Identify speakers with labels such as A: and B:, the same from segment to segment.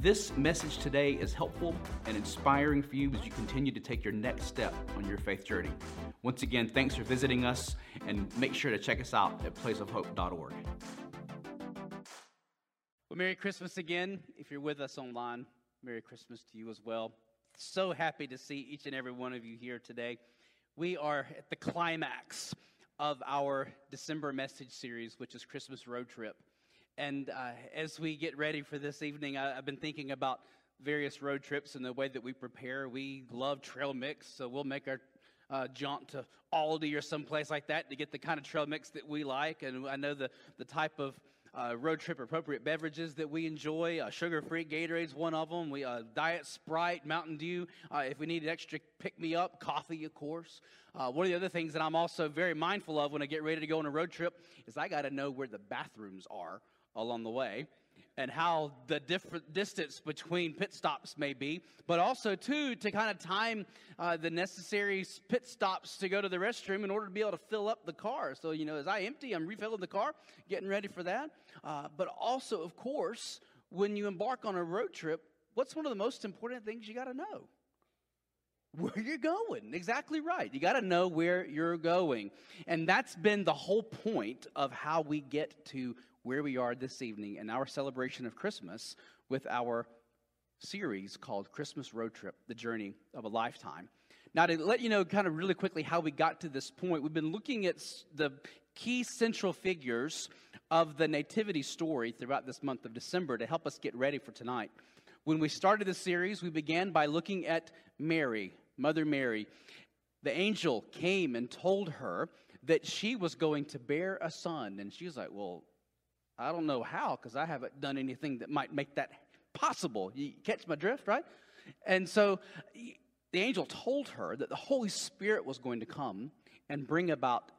A: this message today is helpful and inspiring for you as you continue to take your next step on your faith journey. Once again, thanks for visiting us and make sure to check us out at placeofhope.org. Well, Merry Christmas again. If you're with us online, Merry Christmas to you as well. So happy to see each and every one of you here today. We are at the climax of our December message series, which is Christmas Road Trip. And uh, as we get ready for this evening, I, have been thinking about various road trips and the way that we prepare. We love trail mix, so we'll make our uh, jaunt to Aldi or someplace like that to get the kind of trail mix that we like. And I know the, the type of uh, road trip appropriate beverages that we enjoy. Uh, Sugar free Gatorade's one of them. We uh, Diet Sprite, Mountain Dew. Uh, if we need an extra pick me up, coffee, of course. Uh, one of the other things that I'm also very mindful of when I get ready to go on a road trip is I got to know where the bathrooms are along the way and how the different distance between pit stops may be, but also too to kind of time uh, the necessary pit stops to go to the restroom in order to be able to fill up the car. So you know, as I empty, I'm refilling the car, getting ready for that. Uh, but also, of course, when you embark on a road trip, what's one of the most important things you got to know? where you're going. Exactly right. You got to know where you're going. And that's been the whole point of how we get to where we are this evening in our celebration of Christmas with our series called Christmas Road Trip The Journey of a Lifetime. Now, to let you know kind of really quickly how we got to this point, we've been looking at the key central figures of the Nativity story throughout this month of December to help us get ready for tonight. When we started the series, we began by looking at Mary, Mother Mary. The angel came and told her that she was going to bear a son. And she was like, Well, I don't know how because I haven't done anything that might make that possible. You catch my drift, right? And so the angel told her that the Holy Spirit was going to come and bring about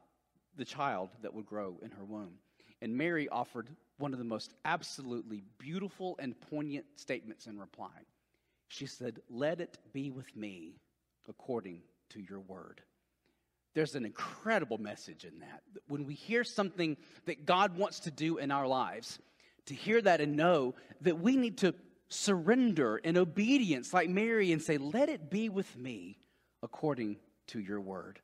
A: the child that would grow in her womb. And Mary offered one of the most absolutely beautiful and poignant statements in reply. She said, Let it be with me according to your word there's an incredible message in that. When we hear something that God wants to do in our lives, to hear that and know that we need to surrender in obedience like Mary and say, Let it be with me according to your word.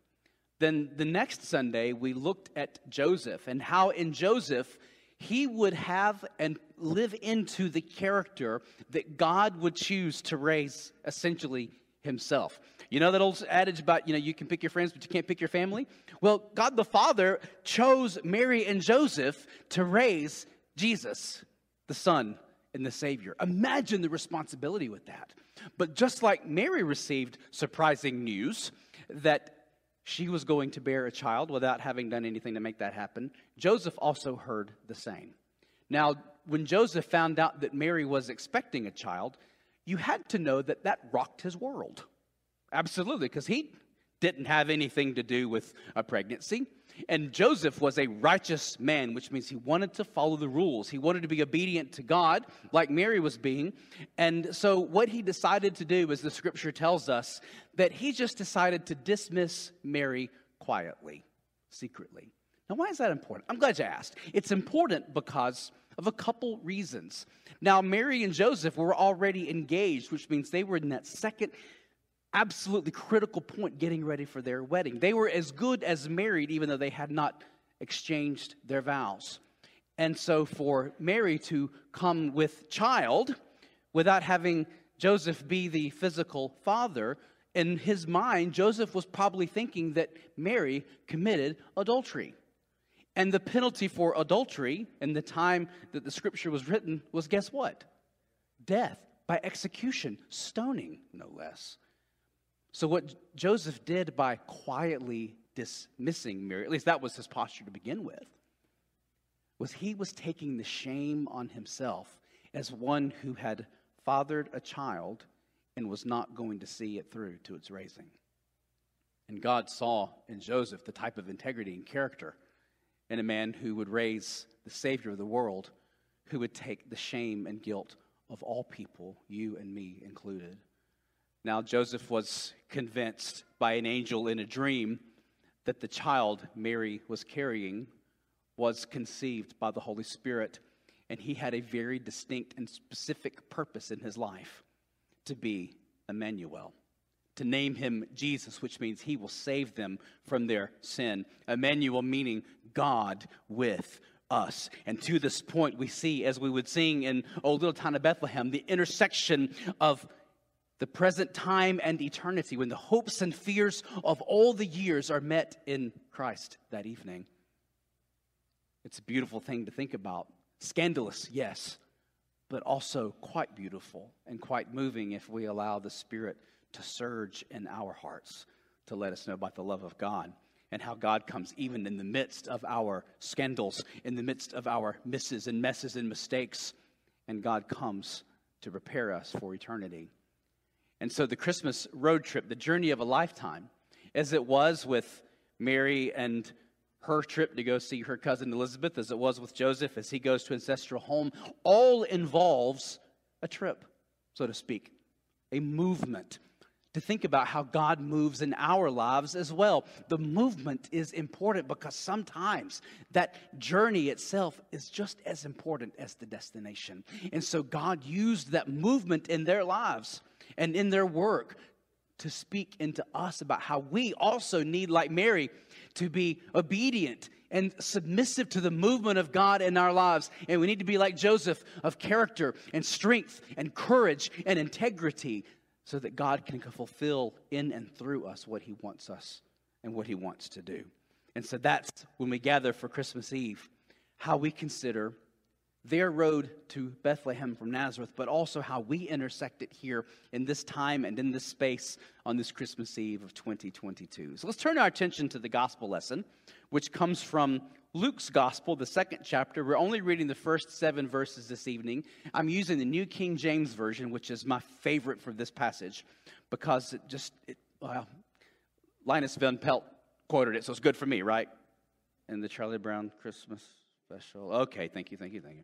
A: Then the next Sunday, we looked at Joseph and how in Joseph, he would have and live into the character that God would choose to raise essentially himself. You know that old adage about, you know, you can pick your friends, but you can't pick your family? Well, God the Father chose Mary and Joseph to raise Jesus, the Son and the Savior. Imagine the responsibility with that. But just like Mary received surprising news that she was going to bear a child without having done anything to make that happen, Joseph also heard the same. Now, when Joseph found out that Mary was expecting a child, you had to know that that rocked his world. Absolutely, because he didn't have anything to do with a pregnancy. And Joseph was a righteous man, which means he wanted to follow the rules. He wanted to be obedient to God, like Mary was being. And so, what he decided to do, as the scripture tells us, that he just decided to dismiss Mary quietly, secretly. Now, why is that important? I'm glad you asked. It's important because of a couple reasons. Now, Mary and Joseph were already engaged, which means they were in that second absolutely critical point getting ready for their wedding. They were as good as married, even though they had not exchanged their vows. And so, for Mary to come with child without having Joseph be the physical father, in his mind, Joseph was probably thinking that Mary committed adultery. And the penalty for adultery in the time that the scripture was written was guess what? Death by execution, stoning, no less. So, what Joseph did by quietly dismissing Mary, at least that was his posture to begin with, was he was taking the shame on himself as one who had fathered a child and was not going to see it through to its raising. And God saw in Joseph the type of integrity and character in a man who would raise the Savior of the world, who would take the shame and guilt of all people, you and me included. Now, Joseph was convinced by an angel in a dream that the child Mary was carrying was conceived by the Holy Spirit, and he had a very distinct and specific purpose in his life to be Emmanuel to name him Jesus, which means he will save them from their sin. Emmanuel meaning God with us. And to this point, we see, as we would sing in O Little Town of Bethlehem, the intersection of the present time and eternity when the hopes and fears of all the years are met in Christ that evening. It's a beautiful thing to think about. Scandalous, yes, but also quite beautiful and quite moving if we allow the Spirit to surge in our hearts to let us know about the love of God and how God comes even in the midst of our scandals, in the midst of our misses and messes and mistakes, and God comes to prepare us for eternity. And so the Christmas road trip, the journey of a lifetime, as it was with Mary and her trip to go see her cousin Elizabeth, as it was with Joseph as he goes to ancestral home, all involves a trip, so to speak, a movement to think about how God moves in our lives as well. The movement is important because sometimes that journey itself is just as important as the destination. And so God used that movement in their lives and in their work to speak into us about how we also need, like Mary, to be obedient and submissive to the movement of God in our lives. And we need to be like Joseph of character and strength and courage and integrity so that God can fulfill in and through us what He wants us and what He wants to do. And so that's when we gather for Christmas Eve, how we consider their road to Bethlehem from Nazareth, but also how we intersect it here in this time and in this space on this Christmas Eve of 2022. So let's turn our attention to the gospel lesson, which comes from Luke's gospel, the second chapter. We're only reading the first seven verses this evening. I'm using the New King James Version, which is my favorite for this passage because it just, it, well, Linus Van Pelt quoted it, so it's good for me, right? And the Charlie Brown Christmas special. Okay, thank you, thank you, thank you.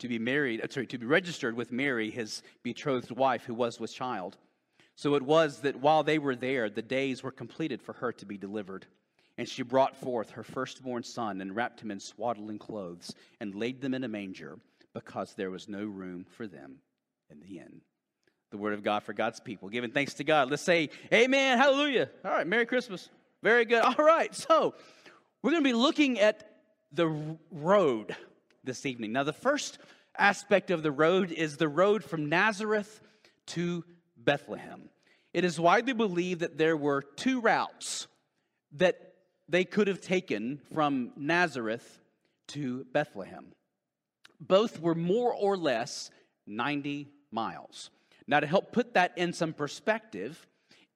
A: To be married, uh, sorry, to be registered with Mary, his betrothed wife, who was with child. So it was that while they were there, the days were completed for her to be delivered. And she brought forth her firstborn son and wrapped him in swaddling clothes and laid them in a manger because there was no room for them in the inn. The word of God for God's people. Giving thanks to God. Let's say, Amen, hallelujah. All right, Merry Christmas. Very good. All right, so we're going to be looking at the road this evening. Now, the first aspect of the road is the road from Nazareth to Bethlehem. It is widely believed that there were two routes that they could have taken from Nazareth to Bethlehem. Both were more or less 90 miles. Now, to help put that in some perspective,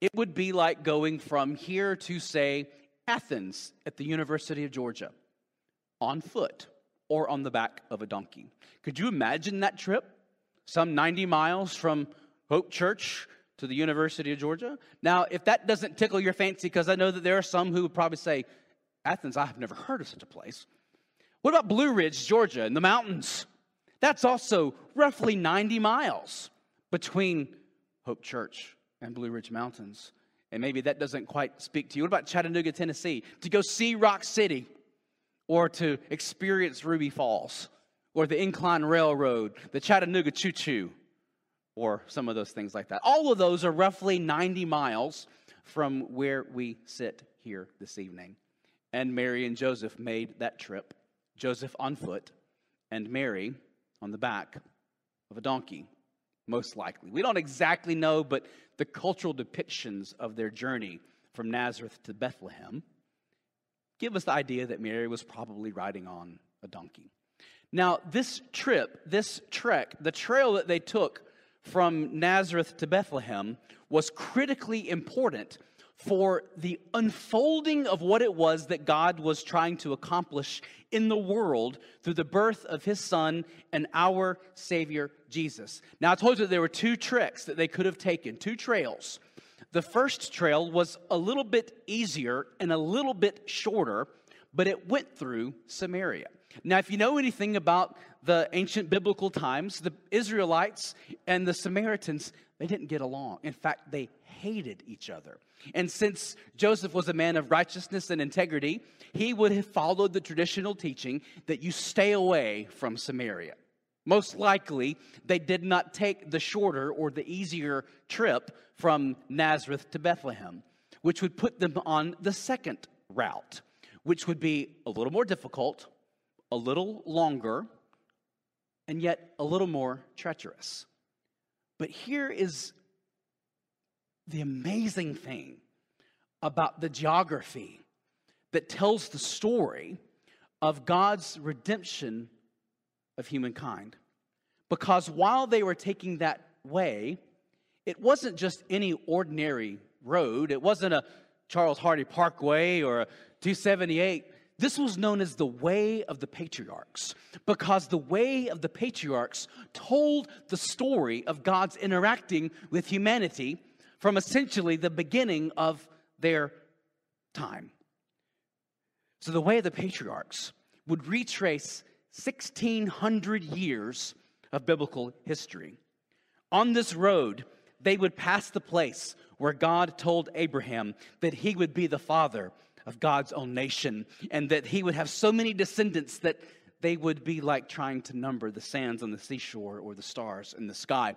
A: it would be like going from here to, say, Athens at the University of Georgia on foot or on the back of a donkey. Could you imagine that trip? Some 90 miles from Hope Church to the University of Georgia. Now, if that doesn't tickle your fancy, because I know that there are some who would probably say, Athens, I have never heard of such a place. What about Blue Ridge, Georgia, in the mountains? That's also roughly 90 miles between Hope Church and Blue Ridge Mountains. And maybe that doesn't quite speak to you. What about Chattanooga, Tennessee? To go see Rock City or to experience Ruby Falls or the Incline Railroad, the Chattanooga Choo Choo or some of those things like that. All of those are roughly 90 miles from where we sit here this evening. And Mary and Joseph made that trip. Joseph on foot, and Mary on the back of a donkey, most likely. We don't exactly know, but the cultural depictions of their journey from Nazareth to Bethlehem give us the idea that Mary was probably riding on a donkey. Now, this trip, this trek, the trail that they took from Nazareth to Bethlehem was critically important for the unfolding of what it was that God was trying to accomplish in the world through the birth of his son and our Savior Jesus. Now, I told you there were two tricks that they could have taken, two trails. The first trail was a little bit easier and a little bit shorter, but it went through Samaria. Now, if you know anything about the ancient biblical times, the Israelites and the Samaritans, they didn't get along. In fact, they hated each other. And since Joseph was a man of righteousness and integrity, he would have followed the traditional teaching that you stay away from Samaria. Most likely, they did not take the shorter or the easier trip from Nazareth to Bethlehem, which would put them on the second route, which would be a little more difficult, a little longer, and yet a little more treacherous. But here is the amazing thing about the geography that tells the story of God's redemption of humankind. Because while they were taking that way, it wasn't just any ordinary road, it wasn't a Charles Hardy Parkway or a 278. This was known as the Way of the Patriarchs because the Way of the Patriarchs told the story of God's interacting with humanity from essentially the beginning of their time. So, the Way of the Patriarchs would retrace 1600 years of biblical history. On this road, they would pass the place where God told Abraham that he would be the father of God's own nation and that he would have so many descendants that they would be like trying to number the sands on the seashore or the stars in the sky.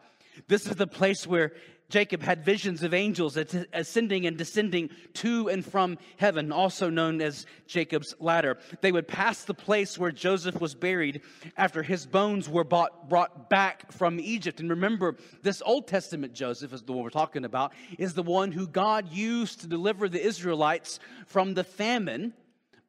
A: This is the place where Jacob had visions of angels ascending and descending to and from heaven, also known as Jacob's ladder. They would pass the place where Joseph was buried after his bones were bought, brought back from Egypt. And remember, this Old Testament Joseph is the one we're talking about, is the one who God used to deliver the Israelites from the famine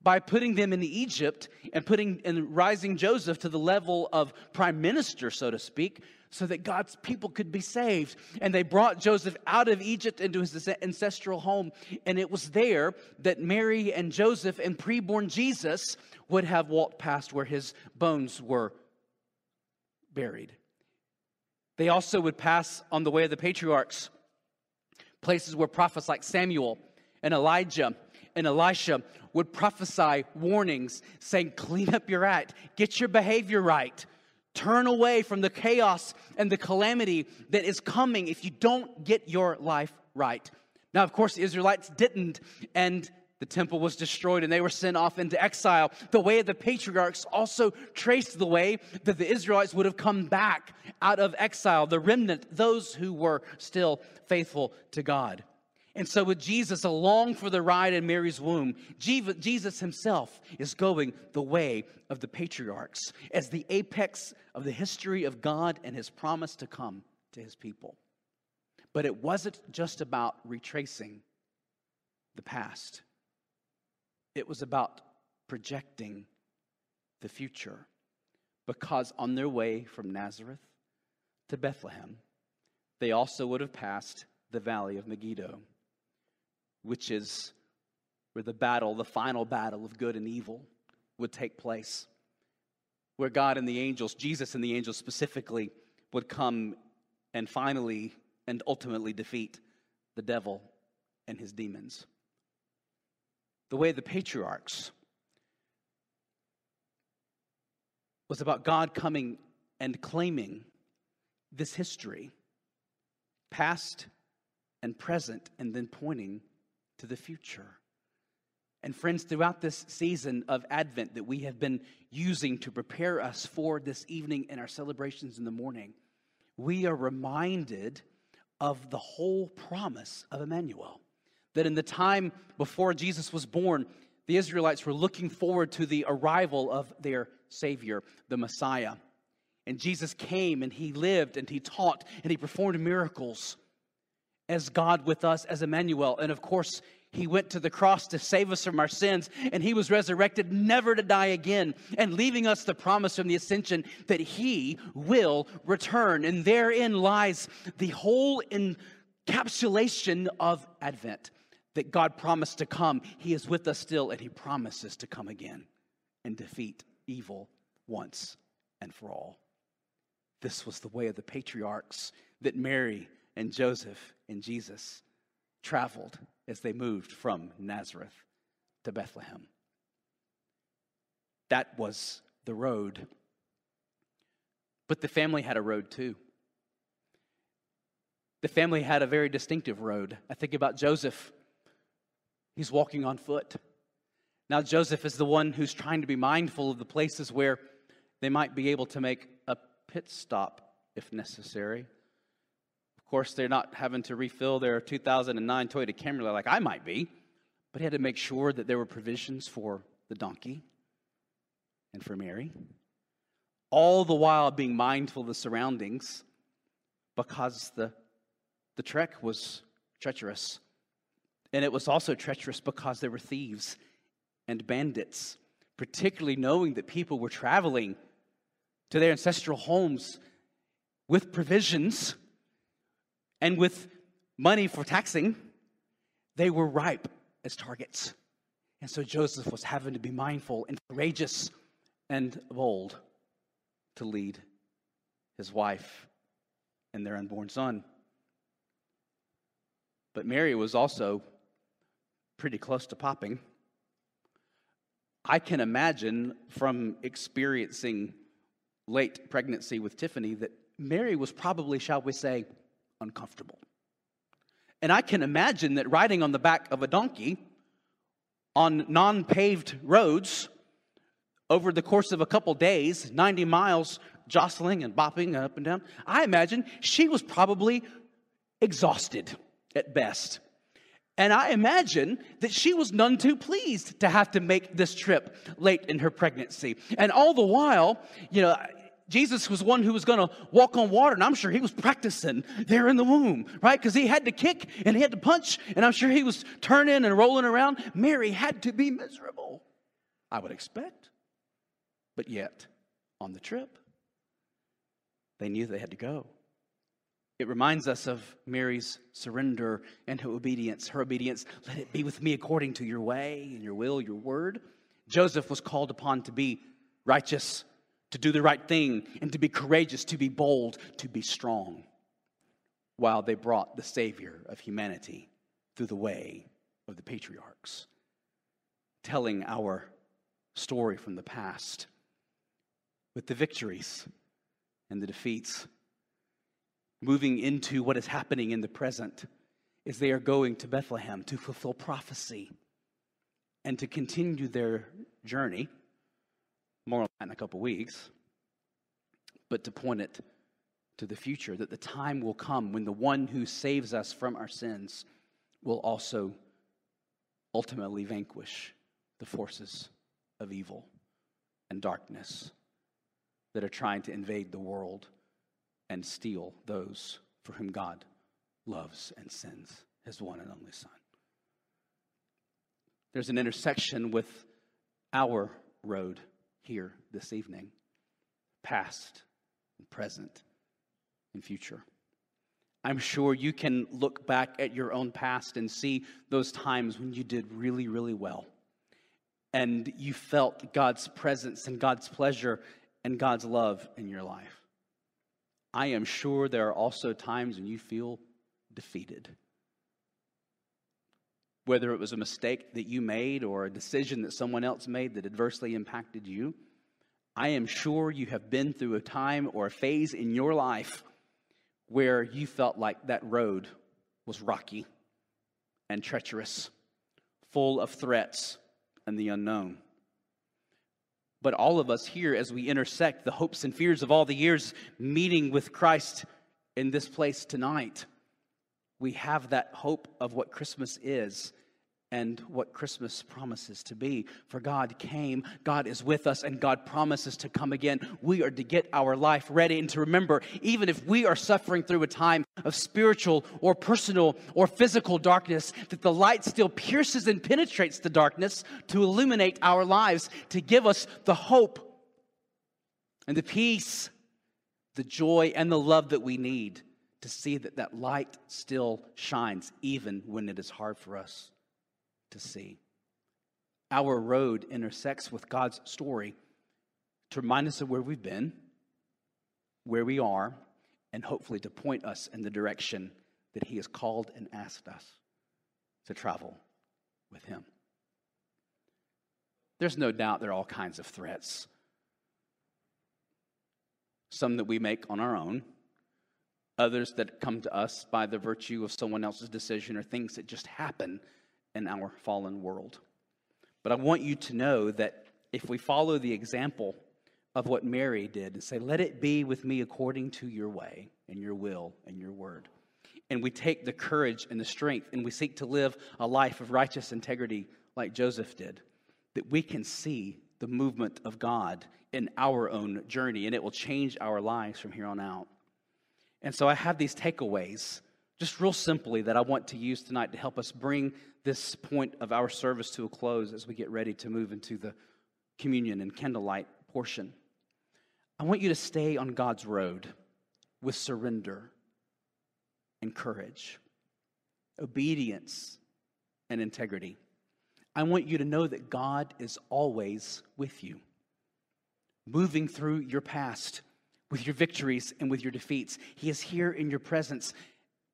A: by putting them in Egypt and putting and rising Joseph to the level of prime minister, so to speak, so that God's people could be saved. And they brought Joseph out of Egypt into his ancestral home. And it was there that Mary and Joseph and preborn Jesus would have walked past where his bones were buried. They also would pass on the way of the patriarchs, places where prophets like Samuel and Elijah and Elisha would prophesy warnings saying, Clean up your act, get your behavior right. Turn away from the chaos and the calamity that is coming if you don't get your life right. Now, of course, the Israelites didn't, and the temple was destroyed and they were sent off into exile. The way of the patriarchs also traced the way that the Israelites would have come back out of exile, the remnant, those who were still faithful to God. And so, with Jesus along for the ride in Mary's womb, Jesus himself is going the way of the patriarchs as the apex of the history of God and his promise to come to his people. But it wasn't just about retracing the past, it was about projecting the future. Because on their way from Nazareth to Bethlehem, they also would have passed the valley of Megiddo which is where the battle, the final battle of good and evil, would take place. Where God and the angels, Jesus and the angels specifically, would come and finally and ultimately defeat the devil and his demons. The way the patriarchs was about God coming and claiming this history, past and present, and then pointing to the future. And friends, throughout this season of Advent that we have been using to prepare us for this evening and our celebrations in the morning, we are reminded of the whole promise of Emmanuel. That in the time before Jesus was born, the Israelites were looking forward to the arrival of their Savior, the Messiah. And Jesus came and he lived and he taught and he performed miracles as God with us, as Emmanuel. And of course, He went to the cross to save us from our sins, and He was resurrected never to die again, and leaving us the promise from the ascension that He will return. And therein lies the whole encapsulation of Advent that God promised to come. He is with us still, and He promises to come again and defeat evil once and for all. This was the way of the patriarchs that Mary and Joseph and Jesus traveled as they moved from Nazareth to Bethlehem. That was the road. But the family had a road too. The family had a very distinctive road. I think about Joseph. He's walking on foot. Now, Joseph is the one who's trying to be mindful of the places where they might be able to make a pit stop if necessary. Course, they're not having to refill their 2009 Toyota Camry like I might be, but he had to make sure that there were provisions for the donkey and for Mary. All the while being mindful of the surroundings because the, the trek was treacherous. And it was also treacherous because there were thieves and bandits, particularly knowing that people were traveling to their ancestral homes with provisions and with money for taxing. They were ripe as targets. And so Joseph was having to be mindful and courageous and bold to lead his wife and their unborn son. But Mary was also pretty close to popping. I can imagine from experiencing late pregnancy with Tiffany that Mary was probably, shall we say, uncomfortable. And I can imagine that riding on the back of a donkey on non paved roads over the course of a couple days, 90 miles, jostling and bopping up and down, I imagine she was probably exhausted at best. And I imagine that she was none too pleased to have to make this trip late in her pregnancy. And all the while, you know, Jesus was one who was going to walk on water, and I'm sure he was practicing there in the womb, right? Because he had to kick and he had to punch, and I'm sure he was turning and rolling around. Mary had to be miserable, I would expect. But yet, on the trip, they knew they had to go. It reminds us of Mary's surrender and her obedience. Her obedience, let it be with me according to your way and your will, your word. Joseph was called upon to be righteous, to do the right thing, and to be courageous, to be bold, to be strong, while they brought the Savior of humanity through the way of the patriarchs, telling our story from the past with the victories and the defeats moving into what is happening in the present is they are going to Bethlehem to fulfill prophecy and to continue their journey. More on that in a couple weeks. But to point it to the future, that the time will come when the one who saves us from our sins will also ultimately vanquish the forces of evil and darkness that are trying to invade the world and steal those for whom God loves and sends his one and only Son. There's an intersection with our road here this evening past, and present, and future. I'm sure you can look back at your own past and see those times when you did really, really well. And you felt God's presence and God's pleasure and God's love in your life. I am sure there are also times when you feel defeated. Whether it was a mistake that you made or a decision that someone else made that adversely impacted you, I am sure you have been through a time or a phase in your life where you felt like that road was rocky and treacherous, full of threats and the unknown. But all of us here, as we intersect the hopes and fears of all the years meeting with Christ in this place tonight, we have that hope of what Christmas is and what Christmas promises to be. For God came, God is with us, and God promises to come again. We are to get our life ready and to remember, even if we are suffering through a time of spiritual or personal or physical darkness, that the light still pierces and penetrates the darkness to illuminate our lives, to give us the hope and the peace, the joy, and the love that we need to see that that light still shines even when it is hard for us to see. Our road intersects with God's story to remind us of where we've been, where we are, and hopefully to point us in the direction that He has called and asked us to travel with Him. There's no doubt there are all kinds of threats. Some that we make on our own, others that come to us by the virtue of someone else's decision, or things that just happen in our fallen world. But I want you to know that if we follow the example of what Mary did and say, Let it be with me according to your way and your will and your word, and we take the courage and the strength and we seek to live a life of righteous integrity like Joseph did, that we can see the movement of God in our own journey and it will change our lives from here on out. And so I have these takeaways, just real simply, that I want to use tonight to help us bring this point of our service to a close as we get ready to move into the communion and candlelight portion. I want you to stay on God's road with surrender and courage, obedience and integrity. I want you to know that God is always with you, moving through your past with your victories and with your defeats. He is here in your presence,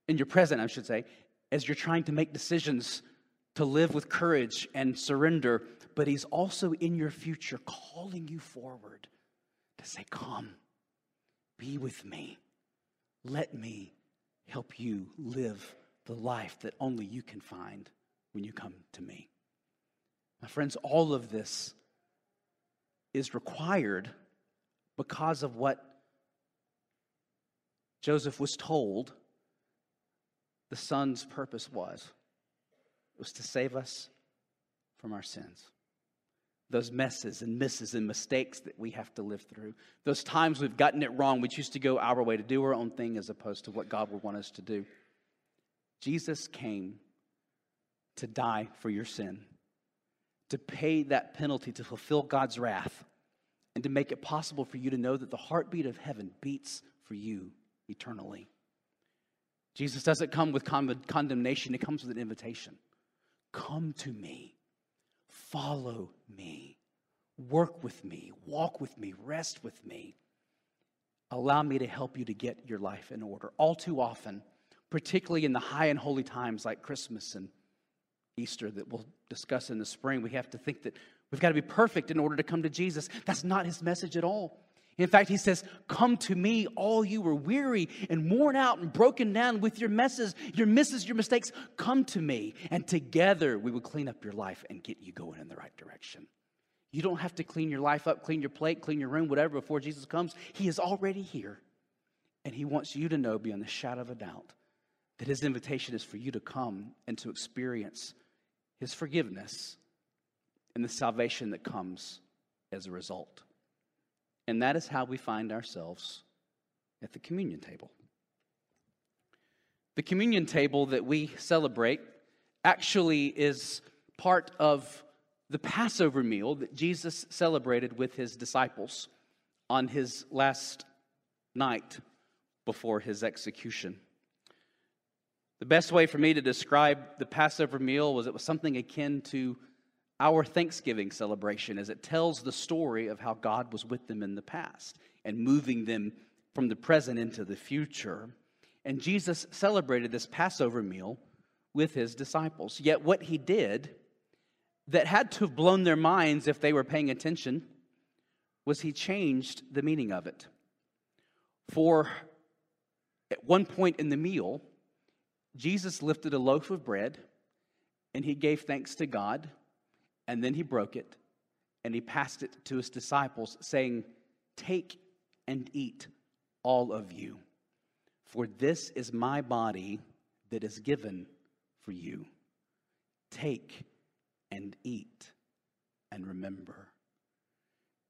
A: in your present, I should say, as you're trying to make decisions to live with courage and surrender, but He's also in your future calling you forward to say, Come, be with me. Let me help you live the life that only you can find when you come to me. My friends, all of this is required because of what Joseph was told the son's purpose was. It was to save us from our sins. Those messes and misses and mistakes that we have to live through. Those times we've gotten it wrong, we choose to go our way, to do our own thing as opposed to what God would want us to do. Jesus came to die for your sin, to pay that penalty, to fulfill God's wrath, and to make it possible for you to know that the heartbeat of heaven beats for you eternally. Jesus doesn't come with condemnation, it comes with an invitation. Come to me. Follow me. Work with me. Walk with me. Rest with me. Allow me to help you to get your life in order. All too often, particularly in the high and holy times like Christmas and Easter that we'll discuss in the spring, we have to think that we've got to be perfect in order to come to Jesus. That's not his message at all. In fact, he says, Come to me, all you are weary and worn out and broken down with your messes, your misses, your mistakes. Come to me, and together we will clean up your life and get you going in the right direction. You don't have to clean your life up, clean your plate, clean your room, whatever, before Jesus comes. He is already here. And he wants you to know beyond the shadow of a doubt that his invitation is for you to come and to experience his forgiveness and the salvation that comes as a result. And that is how we find ourselves at the communion table. The communion table that we celebrate actually is part of the Passover meal that Jesus celebrated with his disciples on his last night before his execution. The best way for me to describe the Passover meal was it was something akin to our Thanksgiving celebration as it tells the story of how God was with them in the past and moving them from the present into the future. And Jesus celebrated this Passover meal with his disciples. Yet, what he did that had to have blown their minds if they were paying attention was he changed the meaning of it. For at one point in the meal, Jesus lifted a loaf of bread and he gave thanks to God and then he broke it and he passed it to his disciples, saying, Take and eat, all of you, for this is my body that is given for you. Take and eat and remember.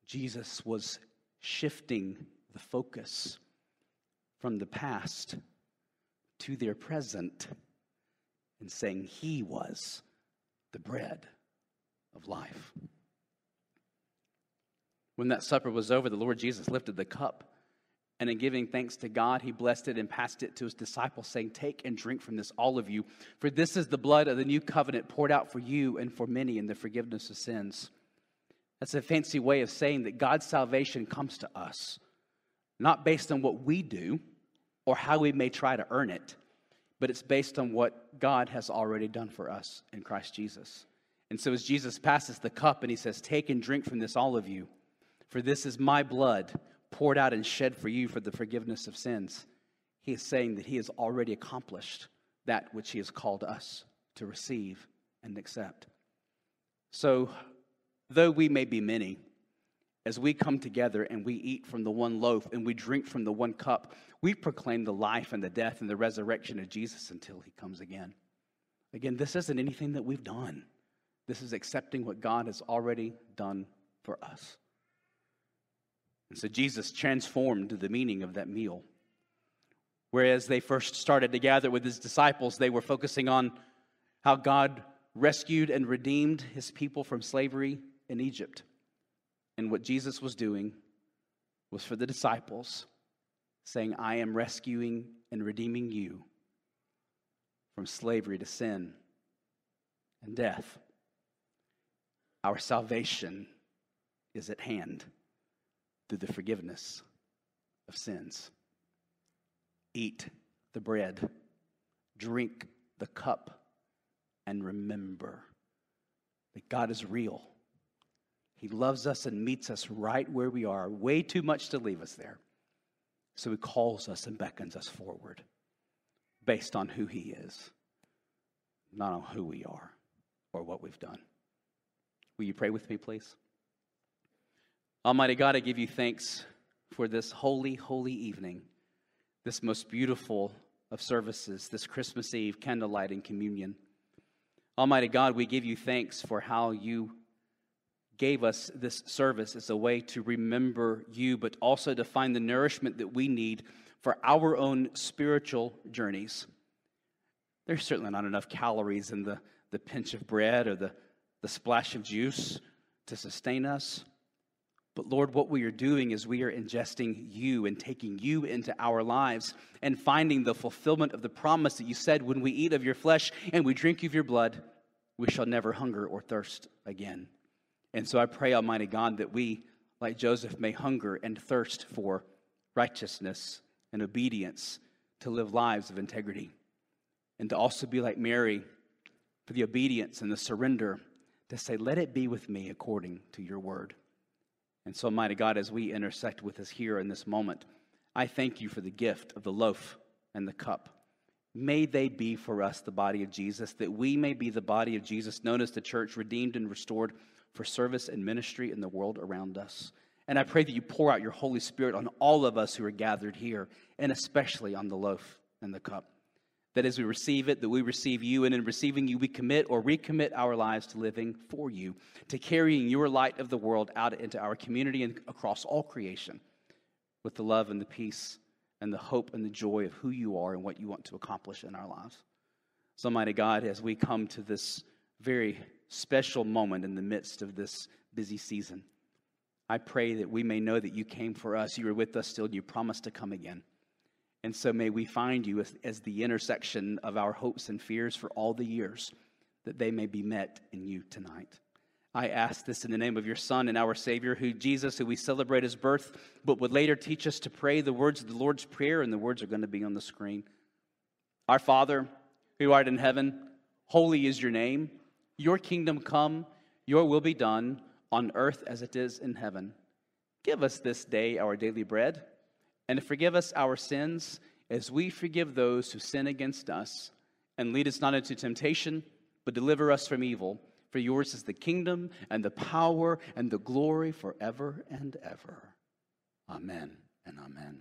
A: Jesus was shifting the focus from the past to their present and saying he was the bread of life. When that supper was over, the Lord Jesus lifted the cup. And in giving thanks to God, he blessed it and passed it to his disciples, saying, Take and drink from this, all of you, for this is the blood of the new covenant poured out for you and for many in the forgiveness of sins. That's a fancy way of saying that God's salvation comes to us, not based on what we do or how we may try to earn it, but it's based on what God has already done for us in Christ Jesus. And so as Jesus passes the cup and he says, Take and drink from this, all of you, for this is my blood poured out and shed for you for the forgiveness of sins. He is saying that he has already accomplished that which he has called us to receive and accept. So, though we may be many, as we come together and we eat from the one loaf and we drink from the one cup, we proclaim the life and the death and the resurrection of Jesus until he comes again. Again, this isn't anything that we've done, this is accepting what God has already done for us. And so Jesus transformed the meaning of that meal. Whereas they first started to gather with his disciples, they were focusing on how God rescued and redeemed his people from slavery in Egypt. And what Jesus was doing was for the disciples, saying, I am rescuing and redeeming you from slavery to sin and death. Our salvation is at hand through the forgiveness of sins. Eat the bread, drink the cup, and remember that God is real. He loves us and meets us right where we are, way too much to leave us there. So he calls us and beckons us forward based on who he is, not on who we are or what we've done. Will you pray with me, please? Almighty God, I give you thanks for this holy, holy evening, this most beautiful of services, this Christmas Eve candlelight and communion. Almighty God, we give you thanks for how you gave us this service as a way to remember you, but also to find the nourishment that we need for our own spiritual journeys. There's certainly not enough calories in the, the pinch of bread or the, the splash of juice to sustain us. But Lord, what we are doing is we are ingesting you and taking you into our lives and finding the fulfillment of the promise that you said when we eat of your flesh and we drink of your blood, we shall never hunger or thirst again. And so I pray, Almighty God, that we, like Joseph, may hunger and thirst for righteousness and obedience to live lives of integrity. And to also be like Mary for the obedience and the surrender to say, Let it be with me according to your word. And so, mighty God, as we intersect with us here in this moment, I thank you for the gift of the loaf and the cup. May they be for us the body of Jesus, that we may be the body of Jesus, known as the church, redeemed and restored for service and ministry in the world around us. And I pray that you pour out your Holy Spirit on all of us who are gathered here, and especially on the loaf and the cup that as we receive it, that we receive you, and in receiving you, we commit or recommit our lives to living for you, to carrying your light of the world out into our community and across all creation with the love and the peace and the hope and the joy of who you are and what you want to accomplish in our lives. So, mighty God, as we come to this very special moment in the midst of this busy season, I pray that we may know that you came for us, you are with us still, and you promised to come again. And so may we find you as, as, the intersection of our hopes and fears for all the years, that they may be met in you tonight. I ask this in the name of your Son and our Savior, who Jesus, who we celebrate his birth, but would later teach us to pray the words of the Lord's Prayer, and the words are going to be on the screen. Our Father, who art in heaven, holy is your name. Your kingdom come, your will be done, on earth as it is in heaven. Give us this day our daily bread and to forgive us our sins as we forgive those who sin against us. And lead us not into temptation, but deliver us from evil. For yours is the kingdom and the power and the glory forever and ever. Amen and amen.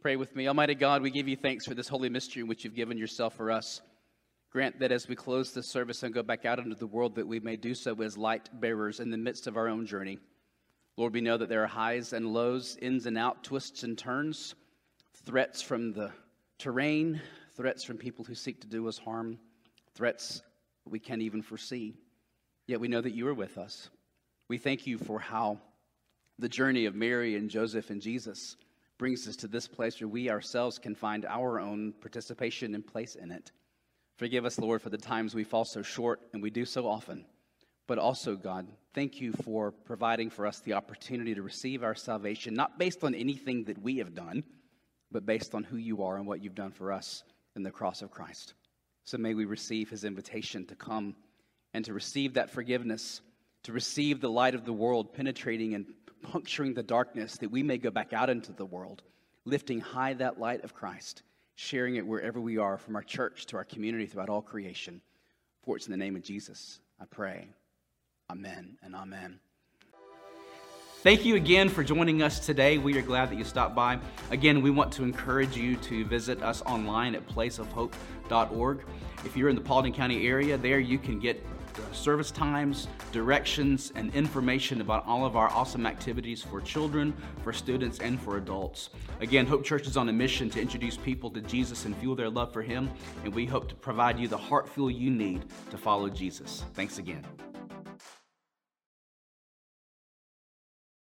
A: Pray with me. Almighty God, we give you thanks for this holy mystery which you've given yourself for us. Grant that as we close this service and go back out into the world, that we may do so as light bearers in the midst of our own journey. Lord, we know that there are highs and lows, ins and out, twists and turns, threats from the terrain, threats from people who seek to do us harm, threats we can't even foresee. Yet we know that you are with us. We thank you for how the journey of Mary and Joseph and Jesus brings us to this place where we ourselves can find our own participation and place in it. Forgive us, Lord, for the times we fall so short, and we do so often. But also, God, thank you for providing for us the opportunity to receive our salvation, not based on anything that we have done, but based on who you are and what you've done for us in the cross of Christ. So may we receive his invitation to come and to receive that forgiveness, to receive the light of the world penetrating and puncturing the darkness that we may go back out into the world, lifting high that light of Christ, sharing it wherever we are, from our church to our community throughout all creation. For it's in the name of Jesus, I pray. Amen and amen. Thank you again for joining us today. We are glad that you stopped by. Again, we want to encourage you to visit us online at placeofhope.org. If you're in the Paulding County area, there you can get Uh, service times, directions, and information about all of our awesome activities for children, for students, and for adults. Again, Hope Church is on a mission to introduce people to Jesus and fuel their love for Him, and we hope to provide you the heart fuel you need to follow Jesus. Thanks again.